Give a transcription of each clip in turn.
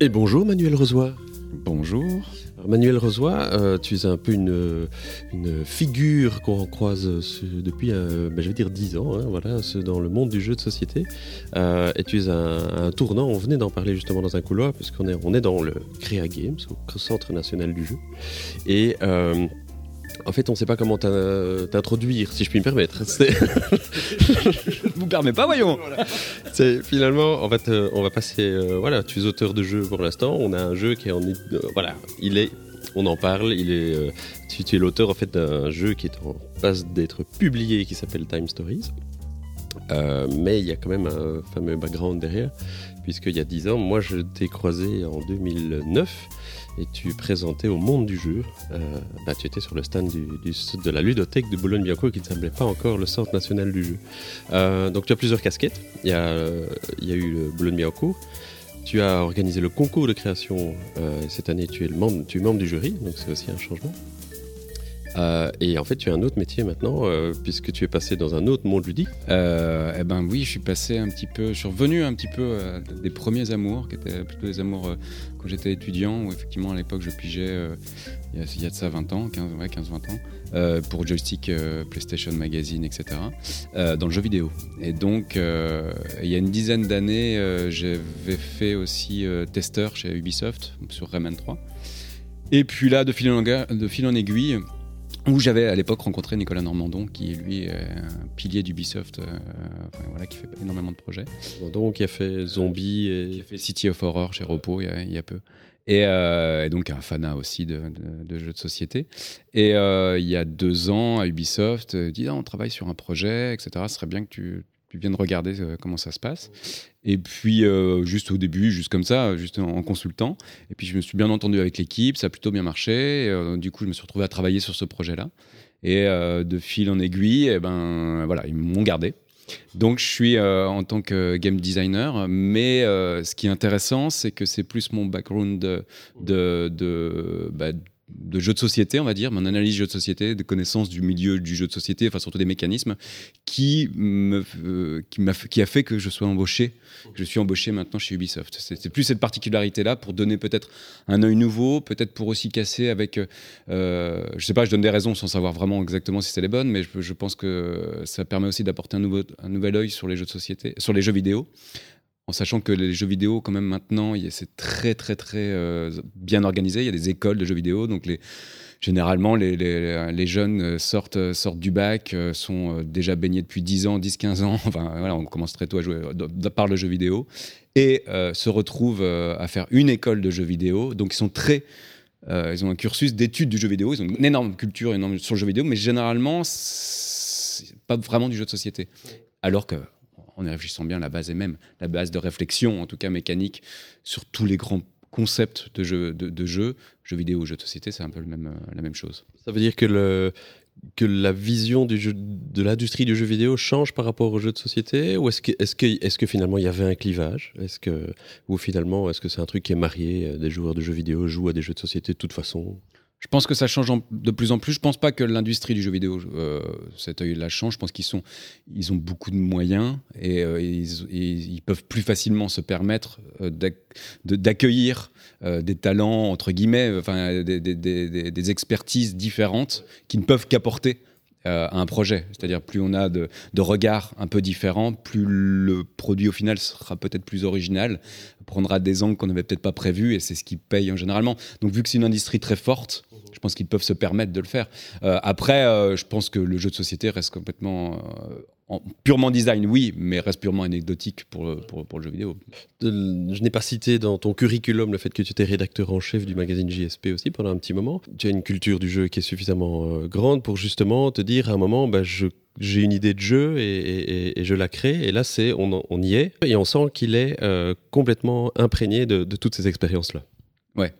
Et bonjour Manuel Rezois. Bonjour. Manuel Rezois, euh, tu es un peu une, une figure qu'on croise depuis, euh, ben, je vais dire, 10 ans, hein, voilà, dans le monde du jeu de société. Euh, et tu es un, tournant, on venait d'en parler justement dans un couloir, puisqu'on est, on est dans le Créa Games, au Centre National du Jeu. Et en fait, on ne sait pas comment t'introduire, si je puis me permettre. je vous permets pas, voyons. C'est finalement, en fait, euh, on va passer. Euh, voilà, tu es auteur de jeu pour l'instant. On a un jeu qui est en, euh, voilà, il est, on en parle. Il est, tu, tu, es l'auteur en fait d'un jeu qui est en passe d'être publié, qui s'appelle Time Stories. mais il y a quand même un fameux background derrière, puisqu'il y a 10 ans, moi je t'ai croisé en 2009 et tu présentais au monde du jeu. Euh, bah, tu étais sur le stand de la ludothèque de Boulogne-Billancourt qui ne semblait pas encore le centre national du jeu. Euh, donc tu as plusieurs casquettes. Il y a, il y a eu le Boulogne-Billancourt. Tu as organisé le concours de création. Euh, cette année, tu es membre du jury, donc c'est aussi un changement. Euh, et en fait, tu as un autre métier maintenant, euh, puisque tu es passé dans un autre monde ludique. Euh, eh ben oui, je suis passé un petit peu, je suis revenu un petit peu des premiers amours, qui étaient plutôt des amours quand j'étais étudiant, où effectivement à l'époque je pigeais, il, y a, de ça 20 ans, 15-20 ouais, 15, ans, pour joystick, PlayStation Magazine, etc., dans le jeu vidéo. Et donc, il y a une dizaine d'années, j'avais fait aussi testeur chez Ubisoft sur Rayman 3. Et puis là, de fil en aiguille, où j'avais à l'époque rencontré Nicolas Normandon, qui lui est un pilier d'Ubisoft, euh, voilà, qui fait énormément de projets. Normandon qui a fait Zombie et qui a fait City of Horror chez Repo il y a, peu. Euh, et, donc un fanat aussi de, jeux de société. Et euh, il y a deux ans à Ubisoft, il dit ah, on travaille sur un projet, etc. Ce serait bien que tu, tu viennes regarder comment ça se passe. Et puis, euh, juste au début, juste comme ça, juste en, consultant. Et puis, je me suis bien entendu avec l'équipe, ça a plutôt bien marché. Euh, du coup, je me suis retrouvé à travailler sur ce projet-là. Et euh, de fil en aiguille, et eh ben, voilà, ils m'ont gardé. Donc, je suis en tant que game designer, mais ce qui est intéressant, c'est que c'est plus mon background de, bah, de jeux de société, on va dire, mon analyse de jeux de société, de connaissances du milieu du jeu de société, enfin surtout des mécanismes, qui, me, euh, qui, m'a, qui a fait que je sois embauché, je suis embauché maintenant chez Ubisoft. C'est, plus cette particularité-là pour donner peut-être un œil nouveau, peut-être pour aussi casser avec, euh, je sais pas, je donne des raisons sans savoir vraiment exactement si c'est les bonnes, mais je, je pense que ça permet aussi d'apporter un, un nouvel œil sur les jeux de société, sur les jeux vidéo en sachant que les jeux vidéo, quand même, maintenant, c'est très, très, très euh, bien organisé. Il y a des écoles de jeux vidéo. Donc, les, généralement, les, les, jeunes euh, sortent, euh, sortent du bac, sont déjà baignés depuis 10 ans, 10, 15 ans. Enfin, voilà, on commence très tôt à jouer par le jeu vidéo. Et se retrouvent à faire une école de jeux vidéo. Donc, ils sont très. ils ont un cursus d'études du jeu vidéo. Ils ont une énorme culture énorme sur le jeu vidéo. Mais généralement, pas vraiment du jeu de société. Alors que en y réfléchissant bien, la base est même, la base de réflexion, en tout cas mécanique, sur tous les grands concepts de jeux de, jeu, jeux vidéo, jeux de société, c'est un peu euh, la même chose. Ça veut dire que, le, que la vision de l'industrie du jeu vidéo change par rapport aux jeux de société Ou est-ce que, est que, est que finalement il y avait un clivage? Est-ce que, Ou finalement, est-ce que c'est un truc qui est marié euh, Des joueurs de jeux vidéo jouent à des jeux de société de toute façon? Je pense que ça change de plus en plus. Je pense pas que l'industrie du jeu vidéo, euh, cet œil-là change. Je pense qu'ils ils ont beaucoup de moyens et, euh, ils, peuvent plus facilement se permettre euh, d'accueillir des talents entre guillemets, enfin des, des, expertises différentes qui ne peuvent qu'apporter à un projet. C'est-à-dire plus on a de, de, regards un peu différents, plus le produit au final sera peut-être plus original, prendra des angles qu'on n'avait peut-être pas prévus et c'est ce qui paye en généralement. Donc vu que c'est une industrie très forte, je pense qu'ils peuvent se permettre de le faire. Euh, après, euh, je pense que le jeu de société reste complètement euh, en, purement design, oui, mais reste purement anecdotique pour, pour, le jeu vidéo. je n'ai pas cité dans ton curriculum le fait que tu étais rédacteur en chef du magazine JSP aussi pendant un petit moment. Tu as une culture du jeu qui est suffisamment grande pour justement te dire à un moment, bah, j'ai une idée de jeu et, je la crée. Et là, c'est on, y est et on sent qu'il est complètement imprégné de, de toutes ces expériences-là. Ouais,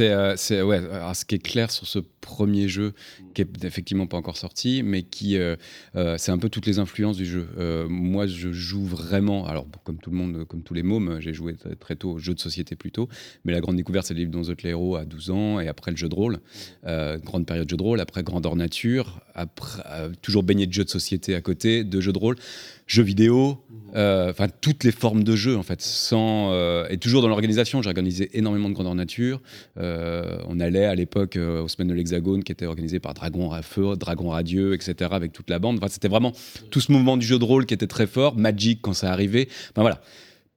euh, c'est ouais. Alors, ce qui est clair sur ce premier jeu, qui est effectivement pas encore sorti, mais qui, euh, euh, c'est un peu toutes les influences du jeu. Euh, moi, je joue vraiment. Alors, comme tout le monde, comme tous les mômes, j'ai joué très, tôt au jeu de société plutôt. Mais la grande découverte, c'est le livre dans les héros à 12 ans, et après le jeu de rôle, euh, grande période de jeu de rôle. Après grandeur nature, euh, toujours baigné de jeux de société à côté, de jeux de rôle, jeux vidéo. euh, Enfin, toutes les formes de jeu, en fait, euh, et toujours dans l'organisation. J'ai organisé énormément de grandeur nature. Euh, on allait à l'époque euh, aux semaines de l'Hexagone, qui était organisé par Dragon à Feu, Dragon Radieux, etc., avec toute la bande. Enfin, c'était vraiment tout ce mouvement du jeu de rôle qui était très fort. Magic quand ça arrivait. Enfin voilà,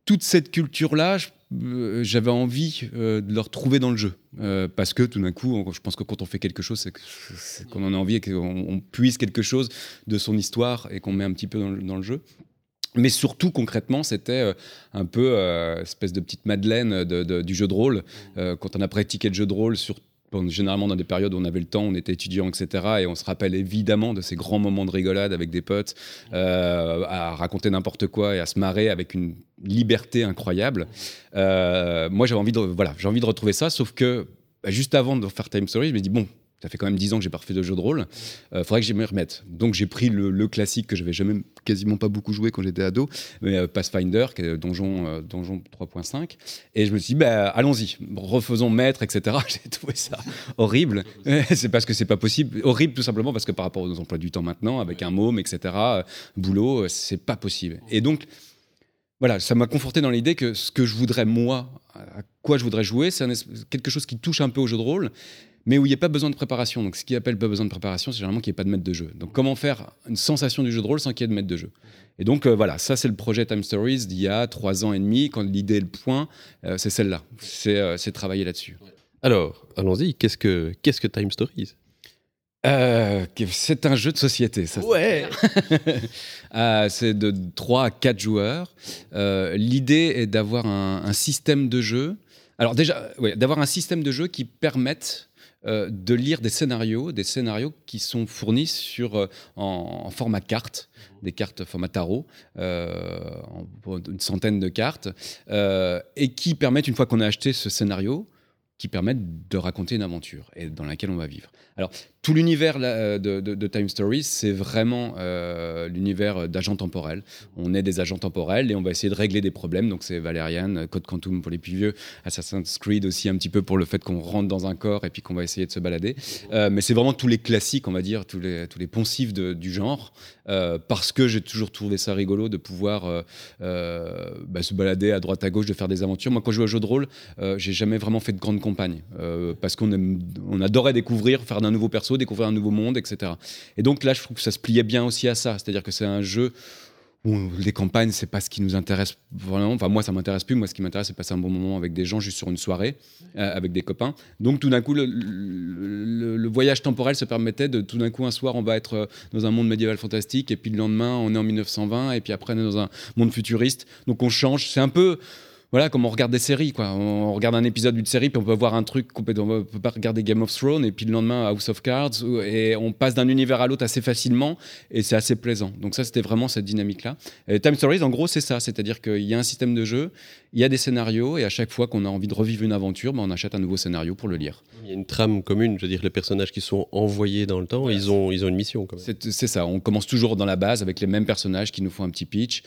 toute cette culture-là, euh, j'avais envie de le retrouver dans le jeu. Parce que tout d'un coup, je pense que quand on fait quelque chose, c'est qu'on en a envie et qu'on on puise quelque chose de son histoire et qu'on met un petit peu dans le jeu. Mais surtout, concrètement, c'était euh, un peu euh, espèce de petite Madeleine de- de- du jeu de rôle. Euh, quand on a pratiqué le jeu de rôle, sur, bon, généralement dans des périodes où on avait le temps, on était étudiant, etc. Et on se rappelle évidemment de ces grands moments de rigolade avec des potes, euh, à raconter n'importe quoi et à se marrer avec une liberté incroyable. Moi, j'avais envie de, voilà, j'ai envie de retrouver ça, sauf que bah, juste avant de faire Time Story, je me dis bon. Ça fait quand même 10 ans que j'ai pas refait de jeu de rôle. Euh, faudrait que j'y me remette. Donc j'ai pris le, classique que j'avais jamais quasiment pas beaucoup joué quand j'étais ado, mais euh, Pathfinder, qui est donjon, euh, donjon 3.5. Et je me suis dit, bah, allons-y, refaisons maître, etc. J'ai trouvé ça horrible. c'est parce que c'est pas possible. Horrible tout simplement parce que par rapport aux emplois du temps maintenant, avec un môme, etc., euh, boulot, euh, c'est pas possible. Et donc, voilà, ça m'a conforté dans l'idée que ce que je voudrais, moi, à quoi je voudrais jouer, c'est quelque chose qui touche un peu au jeu de rôle, mais où il n'y a pas besoin de préparation. Donc, ce qui appelle pas besoin de préparation, c'est généralement qu'il n'y ait pas de maître de jeu. Donc, comment faire une sensation du jeu de rôle sans qu'il y ait de maître de jeu? Et donc, euh, voilà, ça, c'est le projet Time Stories d'il y a trois ans et demi, quand l'idée, le point, euh, c'est celle-là. C'est euh, travailler là-dessus. Alors, allons-y. Qu'est-ce que, qu'est-ce que Time Stories? Euh, c'est un jeu de société, ça. Ouais. Euh, c'est de 3 à 4 joueurs. Euh, L'idée est d'avoir un, un système de jeu. Alors déjà, ouais, d'avoir un système de jeu qui permette euh, de lire des scénarios, des scénarios qui sont fournis sur, euh, en, en format carte, des cartes format tarot, euh, en- une centaine de cartes, et qui permettent, une fois qu'on a acheté ce scénario, qui permettent de raconter une aventure et dans laquelle on va vivre. Alors, tout l'univers là, de, Time Stories, c'est vraiment euh, l'univers d'agents temporels. On est des agents temporels et on va essayer de régler des problèmes. Donc, c'est Valerian, Code Quantum pour les plus vieux, Assassin's Creed aussi un petit peu pour le fait qu'on rentre dans un corps et puis qu'on va essayer de se balader. Euh, mais c'est vraiment tous les classiques, on va dire, tous les, tous les poncifs du genre, euh, parce que j'ai toujours trouvé ça rigolo de pouvoir euh, euh, bah, se balader à droite à gauche, de faire des aventures. Moi, quand je joue au jeu de rôle, euh, j'ai jamais vraiment fait de grandes campagnes euh, parce qu'on on adorait découvrir, faire d'un nouveau perso, découvrir un nouveau monde, etc. Et donc là, je trouve que ça se pliait bien aussi à ça, c'est-à-dire que c'est un jeu où les campagnes, c'est pas ce qui nous intéresse vraiment. Enfin, moi, ça m'intéresse plus. Moi, ce qui m'intéresse, c'est passer un bon moment avec des gens, juste sur une soirée, euh, avec des copains. Donc, tout d'un coup, le, le- voyage temporel se permettait de, tout d'un coup, un soir, on va être euh, dans un monde médiéval fantastique, et puis le lendemain, on est en 1920, et puis après, on est dans un monde futuriste. Donc, on change. C'est un peu voilà, comme on regarde des séries, quoi. On regarde un épisode d'une série, puis on peut voir un truc complètement. On peut pas regarder Game of Thrones, et puis le lendemain House of Cards, et on passe d'un univers à l'autre assez facilement, et c'est assez plaisant. Donc ça, c'était vraiment cette dynamique-là. Time Stories, en gros, c'est ça, c'est-à-dire qu'il y a un système de jeu, il y a des scénarios, et à chaque fois qu'on a envie de revivre une aventure, ben, on achète un nouveau scénario pour le lire. Il y a une trame commune. Je veux dire, les personnages qui sont envoyés dans le temps, ils ont, ils ont une mission. C'est ça, on commence toujours dans la base avec les mêmes personnages qui nous font un petit pitch.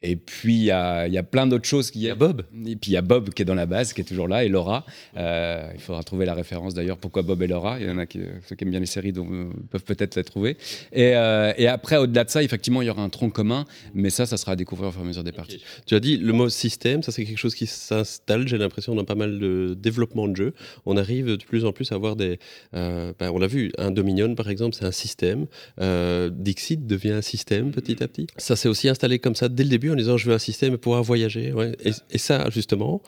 Et puis, il y a, il y a plein d'autres choses qui Il y a Bob. Et puis il y a Bob qui est dans la base, qui est toujours là, et Laura. Euh, il faudra trouver la référence d'ailleurs. Pourquoi Bob et Laura Il y en a qui, ceux qui aiment bien les séries donc, euh, peuvent peut-être la trouver. Et, euh, et après, au-delà de ça, effectivement, il y aura un tronc commun, mais ça, ça sera à découvrir au fur et à mesure des parties. Tu as dit le mot système, ça c'est quelque chose qui s'installe, j'ai l'impression, dans pas mal de développement de jeux. On arrive de plus en plus à avoir des... euh, ben, on l'a vu, un Dominion par exemple, c'est un système. Euh, Dixit devient un système petit à petit. Ça s'est aussi installé comme ça dès le début en disant je veux un système pour pouvoir voyager. ouais. Et, et ça, justement,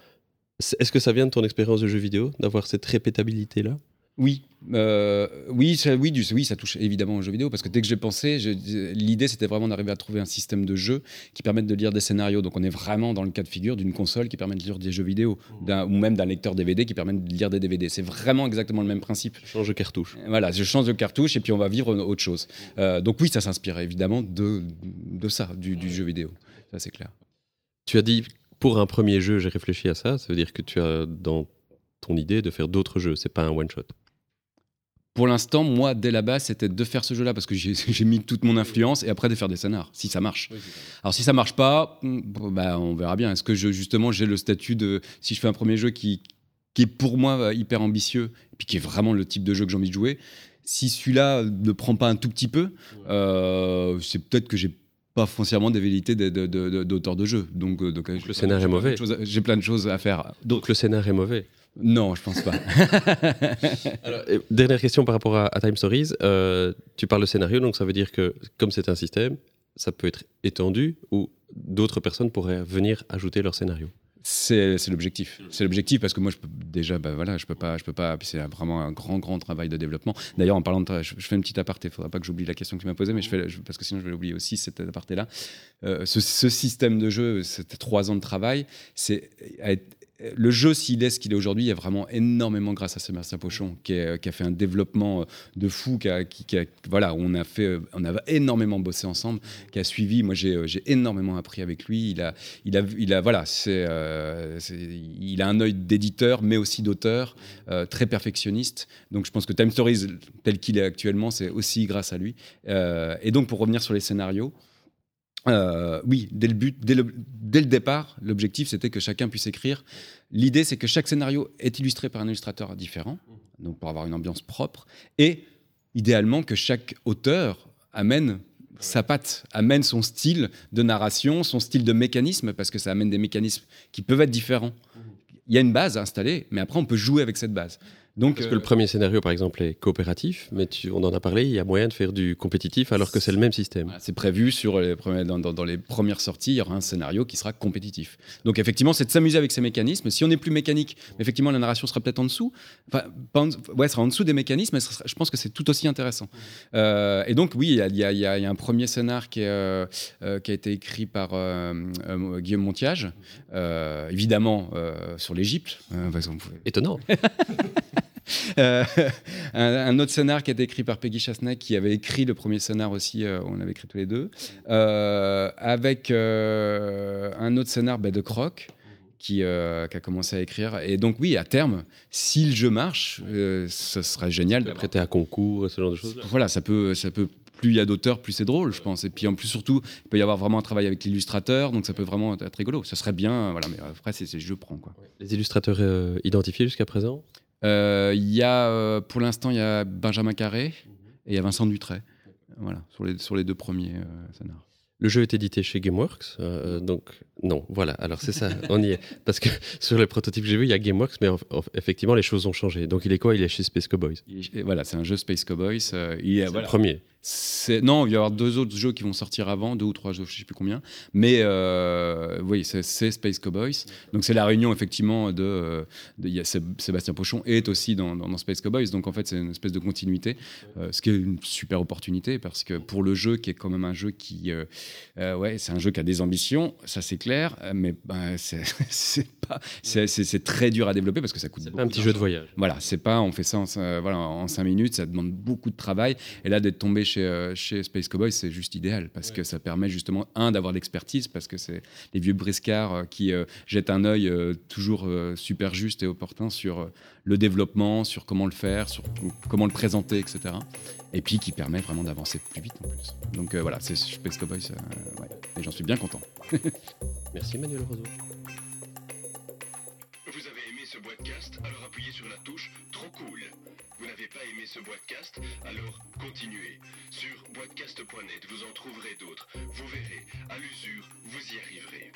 est-ce que ça vient de ton expérience de jeu vidéo, d'avoir cette répétabilité-là? Oui, euh, oui, ça, oui, du- oui, ça touche évidemment aux jeux vidéo parce que dès que j'ai pensé, je- l'idée c'était vraiment d'arriver à trouver un système de jeu qui permette de lire des scénarios. Donc on est vraiment dans le cas de figure d'une console qui permet de lire des jeux vidéo, d'un- ou même d'un lecteur DVD qui permet de lire des DVD. C'est vraiment exactement le même principe. Change de cartouche. Voilà, je change de cartouche et puis on va vivre autre chose. Euh, donc oui, ça s'inspire évidemment de, de ça, du, du jeu vidéo. Ça c'est clair. Tu as dit, pour un premier jeu, j'ai réfléchi à ça. Ça veut dire que tu as, dans ton idée de faire d'autres jeux. C'est pas un one shot. Pour l'instant, moi, dès la base, c'était de faire ce jeu-là parce que j'ai mis toute mon influence et après de faire des scénars, si ça marche. Alors si ça marche pas, hmm, bah, on verra bien. Est-ce que je, justement j'ai le statut de si je fais un premier jeu qui, qui est pour moi euh, hyper ambitieux et puis qui est vraiment le type de jeu que j'ai envie de jouer, si celui-là ne prend pas un tout petit peu, euh, c'est peut-être que j'ai pas foncièrement des vérités d'auteur de, jeu. Donc, euh, donc, le scénario est mauvais. J'ai plein de choses à faire. Donc le scénario est mauvais. Non, je pense pas. dernière question par rapport à, Time Stories. Euh, tu parles de scénario, donc ça veut dire que comme c'est un système, ça peut être étendu ou d'autres personnes pourraient venir ajouter leur scénario. C'est l'objectif. C'est l'objectif parce que moi, je peux déjà, bah voilà, je peux pas, je peux pas. c'est vraiment un grand, grand travail de développement. D'ailleurs, en parlant de, je, fais une petite aparté. Il faudra pas que j'oublie la question que tu m'as posée, mais je fais, parce que sinon, je vais oublier aussi cet aparté-là. Euh, ce, ce, système de jeu, c'était trois ans de travail. C'est le jeu, s'il est ce qu'il est aujourd'hui, il y a vraiment énormément grâce à Sébastien Pochon, qui, a fait un développement euh, de fou, qui a, voilà, on a fait, euh, on a énormément bossé ensemble, qui a suivi. Moi, j'ai, euh, énormément appris avec lui. Il a, il a, il a voilà, c'est, il a un œil d'éditeur, mais aussi d'auteur, très perfectionniste. Donc, je pense que Time Stories, tel qu'il est actuellement, c'est aussi grâce à lui. et donc, pour revenir sur les scénarios. Euh, oui, dès le, but, dès le, départ, l'objectif c'était que chacun puisse écrire. L'idée c'est que chaque scénario est illustré par un illustrateur différent, donc pour avoir une ambiance propre, et idéalement que chaque auteur amène sa patte, amène son style de narration, son style de mécanisme, parce que ça amène des mécanismes qui peuvent être différents. Il y a une base installée, mais après on peut jouer avec cette base. Donc, Parce que le euh, premier scénario, par exemple, est coopératif, mais on en a parlé, il y a moyen de faire du compétitif alors que c'est le même système. c'est prévu sur les dans, dans, les premières sorties, il y aura un scénario qui sera compétitif. Donc effectivement, c'est de s'amuser avec ces mécanismes. Si on est plus mécanique, effectivement, la narration sera peut-être en dessous. Enfin, ouais, sera en dessous des mécanismes, mais je pense que c'est tout aussi intéressant. Euh, et donc oui, il y, y, a un premier scénar qui, est, euh, qui a été écrit par Guillaume Montiage, évidemment sur l'Égypte. Hein, Étonnant. Euh, un, autre scénar qui a été écrit par Peggy Chasnac, qui avait écrit le premier scénar aussi, euh, on avait écrit tous les deux, euh, avec un autre scénar bah, de Croc. Qui, qui, a commencé à écrire. Et donc, oui, à terme, si le jeu marche, ce serait génial. Prêter à concours, ce genre de choses. Voilà, ça peut, ça peut plus il y a d'auteurs, plus c'est drôle, je pense. Et puis en plus, surtout, il peut y avoir vraiment un travail avec l'illustrateur, donc ça peut vraiment être rigolo. Ça serait bien, voilà, mais après, c'est je prends. Quoi. Les illustrateurs identifiés jusqu'à présent? Il y a, euh, pour l'instant, il y a Benjamin Carré et il y a Vincent Dutray. Voilà, sur les, sur les deux premiers euh, scénars. Le jeu est édité chez GameWorks, donc non, voilà, alors c'est ça, on y est. Parce que sur les prototypes que j'ai vus, il y a GameWorks, mais effectivement, les choses ont changé. Donc il est quoi? Il est chez Space Cowboys. voilà, c'est un jeu Space Cowboys. il est, le premier. Non, il va y avoir deux autres jeux qui vont sortir avant, deux ou trois jeux, je ne sais plus combien. Mais euh, oui, c'est Space Cowboys. Donc c'est la réunion effectivement de, de, Sébastien Pochon est aussi dans, Space Cowboys. Donc en fait c'est une espèce de continuité, euh, ce qui est une super opportunité parce que pour le jeu qui est quand même un jeu qui, euh, ouais, c'est un jeu qui a des ambitions, ça c'est clair, mais ben, c'est pas, c'est très dur à développer parce que ça coûte. C'est un petit jeu de voyage. Voilà, c'est pas, on fait ça en, voilà, en cinq minutes, ça demande beaucoup de travail. Et là d'être tombé euh, chez, Space Cowboy, c'est juste idéal parce que ça permet justement, un, d'avoir l'expertise parce que c'est les vieux briscards euh, qui euh, jettent un œil toujours super juste et opportun sur le développement, sur comment le faire, sur comment le présenter, etc. Et puis qui permet vraiment d'avancer plus vite en plus. Donc voilà, c'est Space Cowboy, et j'en suis bien content. Merci Manuel Roseau. Vous avez aimé ce podcast? Alors appuyez sur la touche Trop cool. Vous n'avez pas aimé ce Boitcast Alors continuez. Sur boitcast.net, vous en trouverez d'autres. Vous verrez, à l'usure, vous y arriverez.